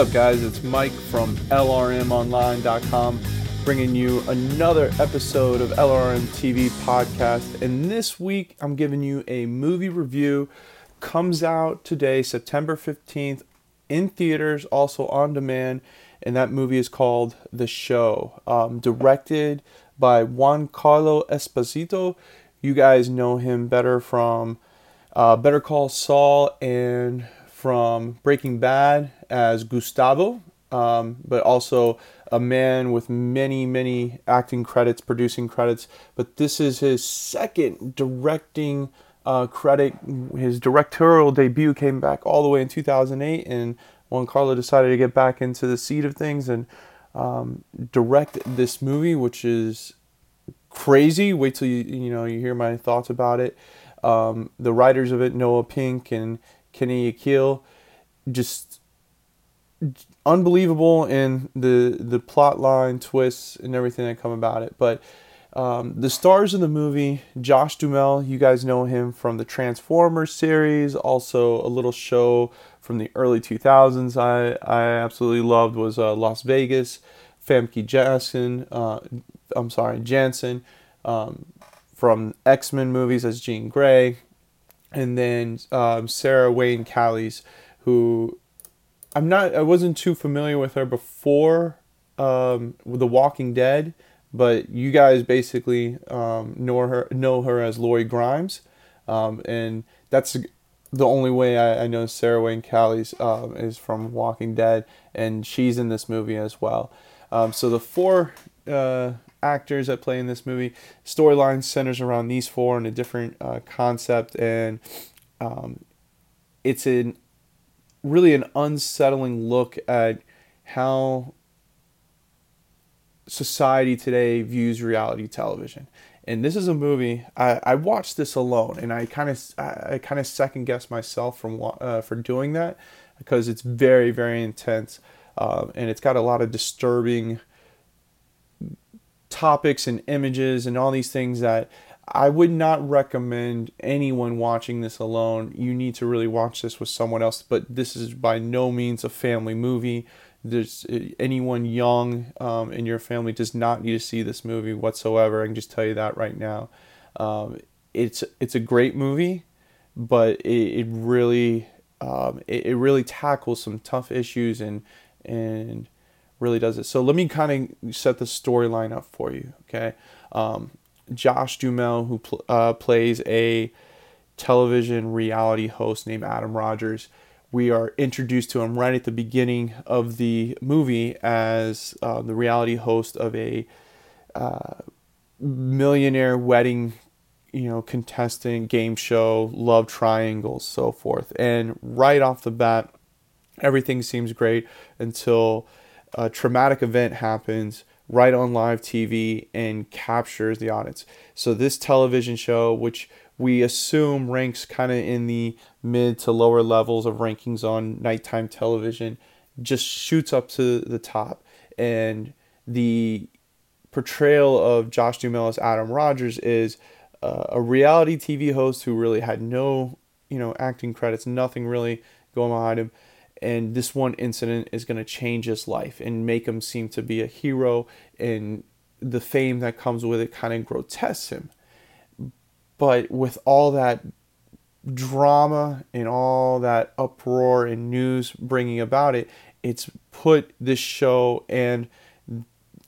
What's up, guys? It's Mike from LRMOnline.com bringing you another episode of LRM TV podcast. And this week, I'm giving you a movie review. Comes out today, September 15th, in theaters, also on demand. And that movie is called The Show, um, directed by Giancarlo Esposito. You guys know him better from uh, Better Call Saul and from Breaking Bad as Gustavo, um, but also a man with many, many acting credits, producing credits. But this is his second directing uh, credit. His directorial debut came back all the way in 2008, and Giancarlo decided to get back into the seat of things and um, direct this movie, which is crazy. Wait till you you know you hear my thoughts about it. Um, the writers of it, Noah Pink and Kenny Yakkel, just unbelievable in the the plot line twists and everything that come about it. But um, the stars of the movie, Josh Duhamel, you guys know him from the Transformers series, also a little show from the early 2000s I, I absolutely loved was uh, Las Vegas, Famke Janssen, uh, I'm sorry, Jansen um, from X-Men movies as Jean Grey, and then um, Sarah Wayne Callies, who I'm not I wasn't too familiar with her before um, The Walking Dead, but you guys basically um, know her know her as Lori Grimes, um, and that's the only way I, I know Sarah Wayne Callies um, is from Walking Dead, and she's in this movie as well. Um, so the four uh, actors that play in this movie. Storyline centers around these four and a different uh, concept, and um, it's an really an unsettling look at how society today views reality television. And this is a movie I, I watched this alone, and I kind of I, I kind of second guess myself from uh, for doing that because it's very very intense, um, and it's got a lot of disturbing topics and images and all these things that I would not recommend anyone watching this alone. You need to really watch this with someone else, but this is by no means a family movie. There's uh, anyone young um, in your family does not need to see this movie whatsoever. I can just tell you that right now. Um, it's it's a great movie, but it, it really um, it, it really tackles some tough issues and and really does it. So let me kind of set the storyline up for you. Okay, um, Josh Duhamel, who pl- uh, plays a television reality host named Adam Rogers. We are introduced to him right at the beginning of the movie as uh, the reality host of a uh, millionaire wedding, you know, contestant game show, love triangles, so forth. And right off the bat, everything seems great until a traumatic event happens right on live TV and captures the audience. So this television show, which we assume ranks kind of in the mid to lower levels of rankings on nighttime television, just shoots up to the top. And the portrayal of Josh Duhamel as Adam Rogers is uh, a reality TV host who really had no, you know, acting credits, nothing really going behind him and this one incident is going to change his life and make him seem to be a hero and the fame that comes with it kind of grotesques him. But with all that drama and all that uproar and news bringing about it it's put this show and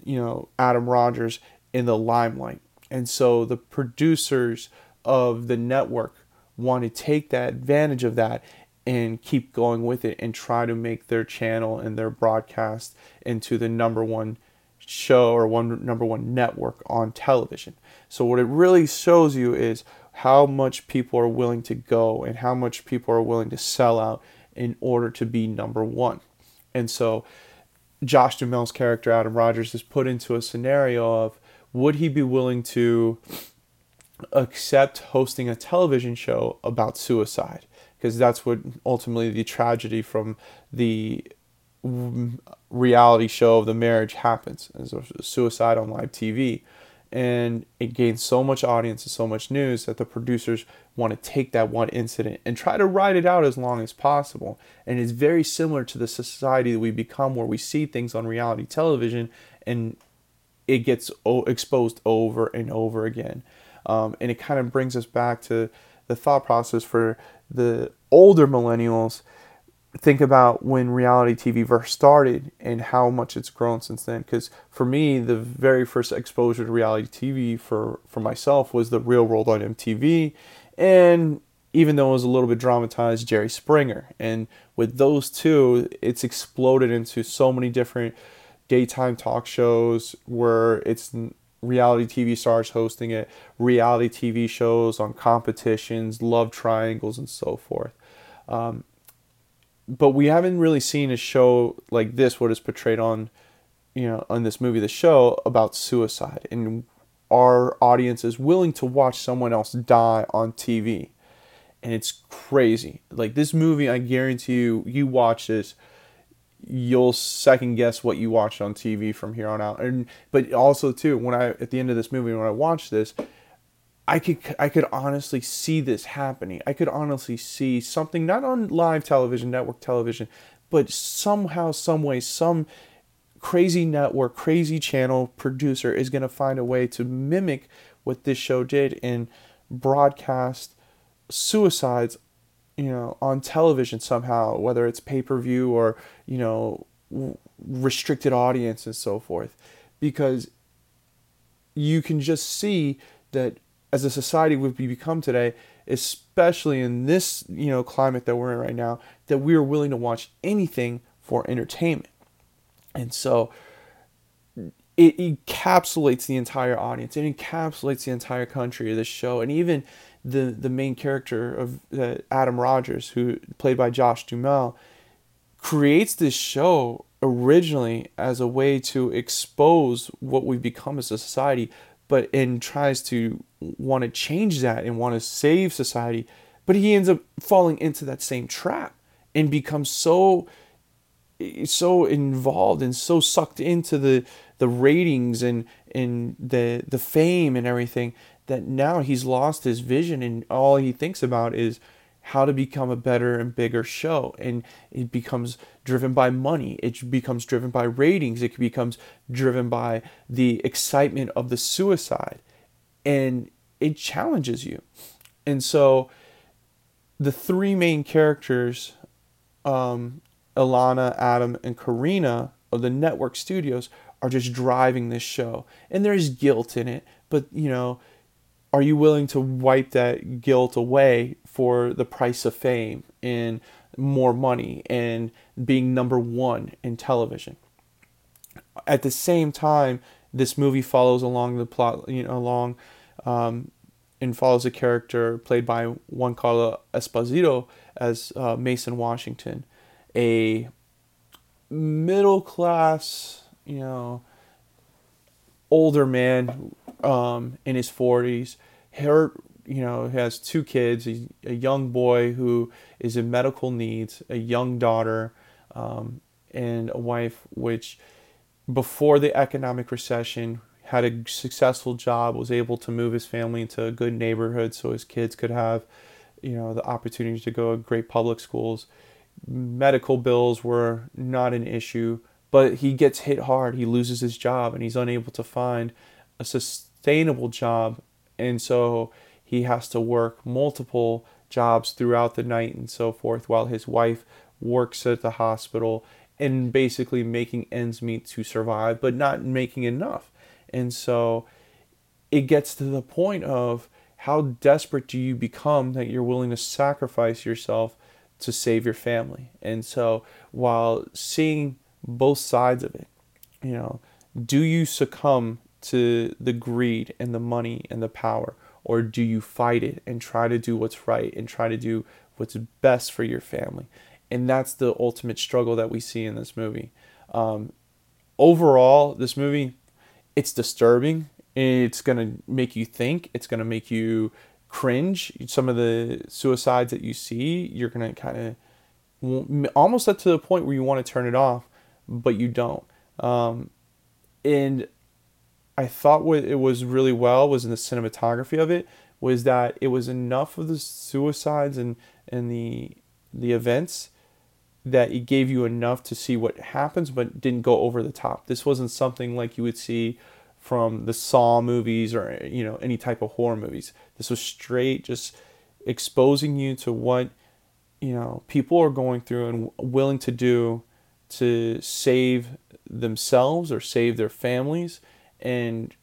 you know Adam Rogers in the limelight. And so the producers of the network want to take that advantage of that and keep going with it and try to make their channel and their broadcast into the number one show or one number one network on television. So what it really shows you is how much people are willing to go and how much people are willing to sell out in order to be number one. And so Josh Duhamel's character Adam Rogers is put into a scenario of would he be willing to accept hosting a television show about suicide? Because that's what ultimately the tragedy from the reality show of the marriage happens as a suicide on live TV. and it gains so much audience and so much news that the producers want to take that one incident and try to ride it out as long as possible. And it's very similar to the society that we become where we see things on reality television and it gets exposed over and over again. Um, and it kind of brings us back to the thought process for the older millennials think about when reality TV first started and how much it's grown since then. Because for me, the very first exposure to reality TV for, for myself was The Real World on MTV. And even though it was a little bit dramatized, Jerry Springer. And with those two, it's exploded into so many different daytime talk shows where it's reality TV stars hosting it, reality TV shows on competitions, love triangles, and so forth. Um, but we haven't really seen a show like this what is portrayed on you know on this movie the show about suicide. And our audience is willing to watch someone else die on TV and it's crazy. Like this movie I guarantee you you watch this you'll second guess what you watched on TV from here on out and but also too when I at the end of this movie when I watch this I could I could honestly see this happening. I could honestly see something not on live television, network television, but somehow, some way, some crazy network, crazy channel producer is going to find a way to mimic what this show did and broadcast suicides, you know, on television somehow, whether it's pay-per-view or, you know, restricted audience and so forth. Because you can just see that as a society we've become today, especially in this you know climate that we're in right now, that we are willing to watch anything for entertainment, and so it encapsulates the entire audience. It encapsulates the entire country of this show, and even the the main character of uh, Adam Rogers, who played by Josh Duhamel, creates this show originally as a way to expose what we've become as a society but and tries to want to change that and want to save society but he ends up falling into that same trap and becomes so so involved and so sucked into the the ratings and and the the fame and everything that now he's lost his vision and all he thinks about is how to become a better and bigger show. And it becomes driven by money, it becomes driven by ratings, it becomes driven by the excitement of the suicide. And it challenges you. And so the three main characters, um, Ilana, Adam, and Karina of the network studios, are just driving this show. And there's guilt in it, but you know, are you willing to wipe that guilt away for the price of fame and more money and being number one in television? At the same time, this movie follows along the plot, you know, along um, and follows a character played by Juan Carlos Esposito as uh, Mason Washington, a middle class, you know, older man um, in his 40s. Her, you know, has two kids, a, a, young boy who is in medical needs, a young daughter, um, and a wife which before the economic recession had a successful job, was able to move his family into a good neighborhood so his kids could have, you know, the opportunity to go to great public schools. Medical bills were not an issue, but he gets hit hard. He loses his job and he's unable to find a sustainable job. And so he has to work multiple jobs throughout the night and so forth while his wife works at the hospital and basically making ends meet to survive, but not making enough. And so it gets to the point of how desperate do you become that you're willing to sacrifice yourself to save your family. And so while seeing both sides of it, you know, do you succumb to the greed and the money and the power? Or do you fight it and try to do what's right and try to do what's best for your family? And that's the ultimate struggle that we see in this movie. Um, overall, this movie, it's disturbing. It's going to make you think. It's going to make you cringe. Some of the suicides that you see, you're going to kind of almost up to the point where you want to turn it off, but you don't. Um, and I thought what it was really well was in the cinematography of it was that it was enough of the suicides and and the the events that it gave you enough to see what happens but didn't go over the top. This wasn't something like you would see from the Saw movies or you know any type of horror movies. This was straight just exposing you to what you know people are going through and willing to do to save themselves or save their families and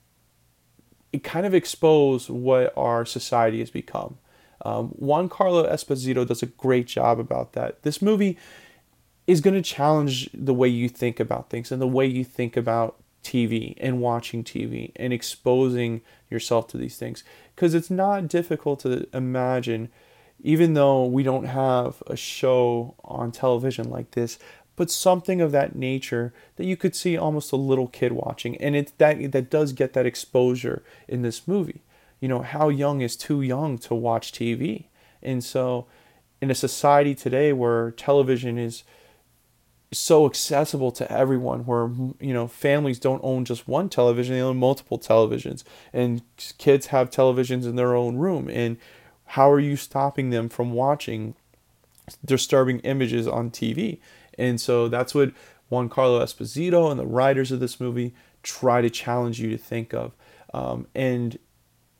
it kind of exposed what our society has become. Um, Juan Carlo Esposito does a great job about that. This movie is going to challenge the way you think about things and the way you think about TV and watching TV and exposing yourself to these things. Because it's not difficult to imagine, even though we don't have a show on television like this, but something of that nature that you could see almost a little kid watching. And it that that does get that exposure in this movie. You know, how young is too young to watch TV? And so in a society today where television is so accessible to everyone where you know families don't own just one television they own multiple televisions and kids have televisions in their own room and how are you stopping them from watching disturbing images on TV and so that's what Juan Carlo Esposito and the writers of this movie try to challenge you to think of um, and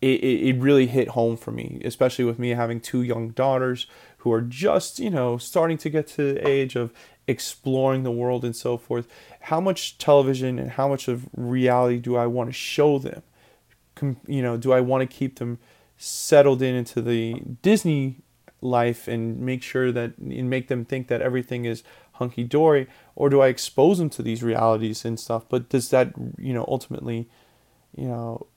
it, it really hit home for me especially with me having two young daughters who are just you know starting to get to the age of exploring the world and so forth. How much television and how much of reality do I want to show them? You know, do I want to keep them settled in into the Disney life and make sure that and make them think that everything is hunky dory, or do I expose them to these realities and stuff? But does that you know ultimately, you know,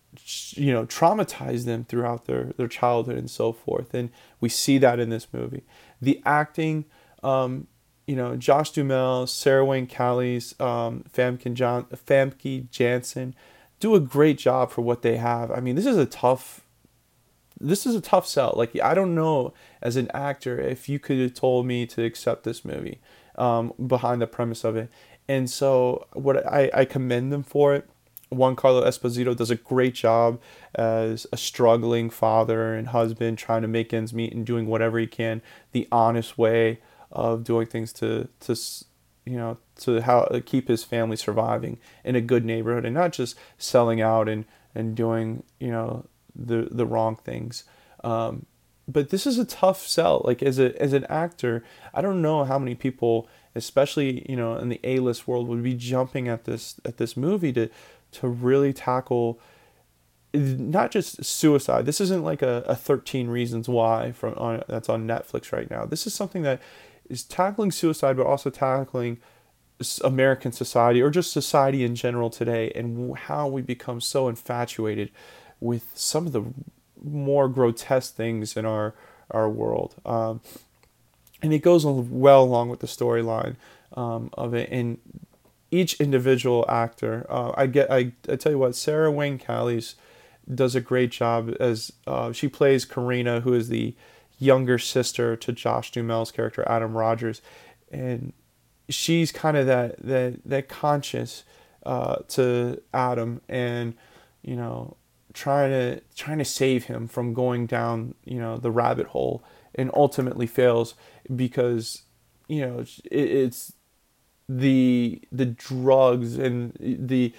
you know traumatize them throughout their their childhood and so forth? And we see that in this movie. The acting. Um, you know, Josh Duhamel, Sarah Wayne Callies, um, Famke, John, Famke Janssen do a great job for what they have. I mean, this is a tough this is a tough sell. Like I don't know as an actor if you could have told me to accept this movie um, behind the premise of it. And so what I, I commend them for it. Juan Carlo Esposito does a great job as a struggling father and husband trying to make ends meet and doing whatever he can the honest way of doing things to to you know to how keep his family surviving in a good neighborhood and not just selling out and and doing you know the the wrong things um, but this is a tough sell. Like as a as an actor i don't know how many people especially you know in the a-list world would be jumping at this at this movie to to really tackle eh, not just suicide. This isn't like a, a 13 reasons why from on, that's on netflix right now. This is something that is tackling suicide, but also tackling American society or just society in general today and how we become so infatuated with some of the more grotesque things in our our world. Um, and it goes well along with the storyline um, of it. And each individual actor, uh, I get, I, I tell you what, Sarah Wayne Callies does a great job as uh, she plays Karina, who is the younger sister to Josh Duhamel's character Adam Rogers, and she's kind of that that that conscious uh, to Adam, and you know trying to trying to save him from going down you know the rabbit hole, and ultimately fails because you know it, it's the the drugs and the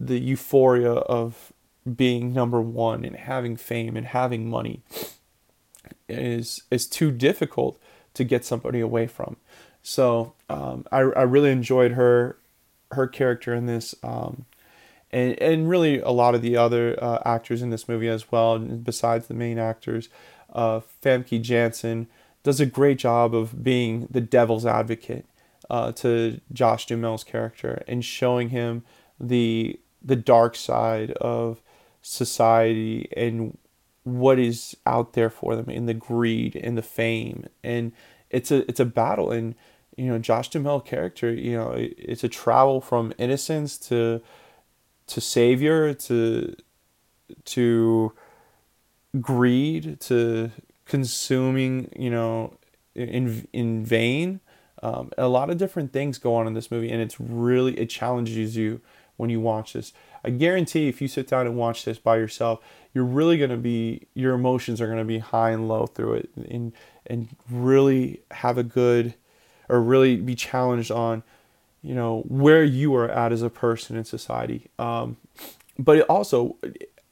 the euphoria of being number one and having fame and having money is is too difficult to get somebody away from. So um, I I really enjoyed her her character in this. Um, and, and really a lot of the other uh, actors in this movie as well, besides the main actors, uh, Famke Janssen does a great job of being the devil's advocate uh, to Josh Duhamel's character and showing him the the dark side of society and what is out there for them in the greed and the fame. And it's a it's a battle and you know Josh Duhamel character you know it's a travel from innocence to to savior to to greed to consuming you know in in vain um, a lot of different things go on in this movie and it's really it challenges you when you watch this. I guarantee if you sit down and watch this by yourself, you're really going to be your emotions are going to be high and low through it and and really have a good or really be challenged on you know where you are at as a person in society. Um, but also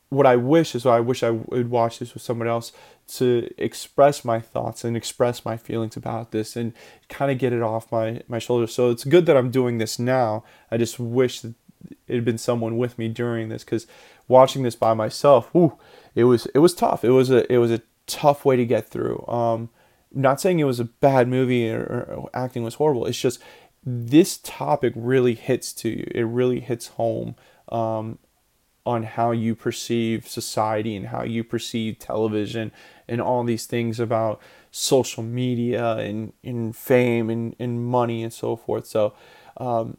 what i wish is i wish i would watch this with someone else to express my thoughts and express my feelings about this and kind of get it off my my shoulders. So it's good that i'm doing this now. I just wish that it had been someone with me during this because watching this by myself whew, it was it was tough. It was a it was a tough way to get through. Um, not saying it was a bad movie or, or acting was horrible. It's just this topic really hits to you. It really hits home um, on how you perceive society and how you perceive television and all these things about social media and, and fame and, and money and so forth. So, um,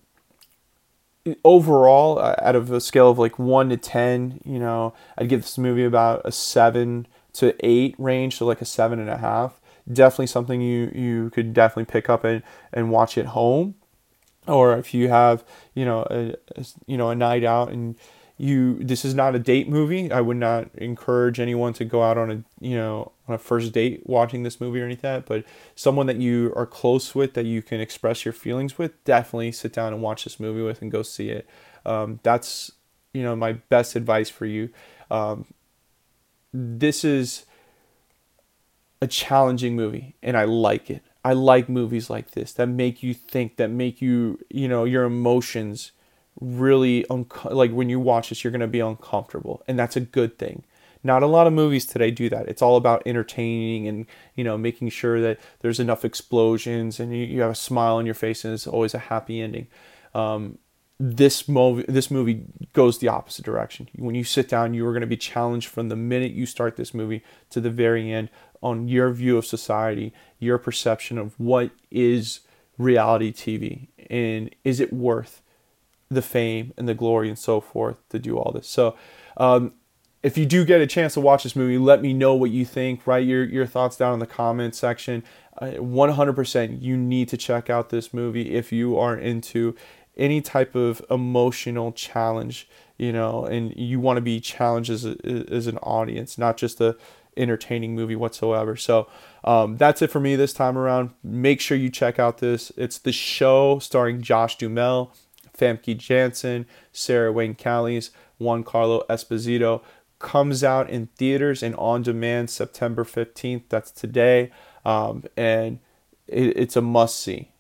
overall, uh, out of a scale of like one to 10, you know, I'd give this movie about a seven to eight range, so like a seven and a half definitely something you you could definitely pick up and, and watch at home. Or if you have you know a, a, you know a night out and you this is not a date movie. I would not encourage anyone to go out on a you know on a first date watching this movie or anything like that. But someone that you are close with that you can express your feelings with definitely sit down and watch this movie with and go see it. Um, that's you know my best advice for you. Um, this is a challenging movie and I like it. I like movies like this that make you think, that make you, you know, your emotions really un- like when you watch this you're going to be uncomfortable and that's a good thing. Not a lot of movies today do that. It's all about entertaining and, you know, making sure that there's enough explosions and you, you have a smile on your face and it's always a happy ending. Um, this movie this movie goes the opposite direction. When you sit down, you are going to be challenged from the minute you start this movie to the very end on your view of society, your perception of what is reality TV and is it worth the fame and the glory and so forth to do all this. So, um, if you do get a chance to watch this movie, let me know what you think. Write your, your thoughts down in the comment section. Uh, 100% you need to check out this movie if you are into any type of emotional challenge, you know, and you want to be challenged as, a, as an audience, not just a entertaining movie whatsoever. So um, that's it for me this time around. Make sure you check out this. It's the show starring Josh Duhamel, Famke Janssen, Sarah Wayne Callies, Juan Carlo Esposito. Comes out in theaters and on demand September 15th. That's today. Um, and it, it's a must see.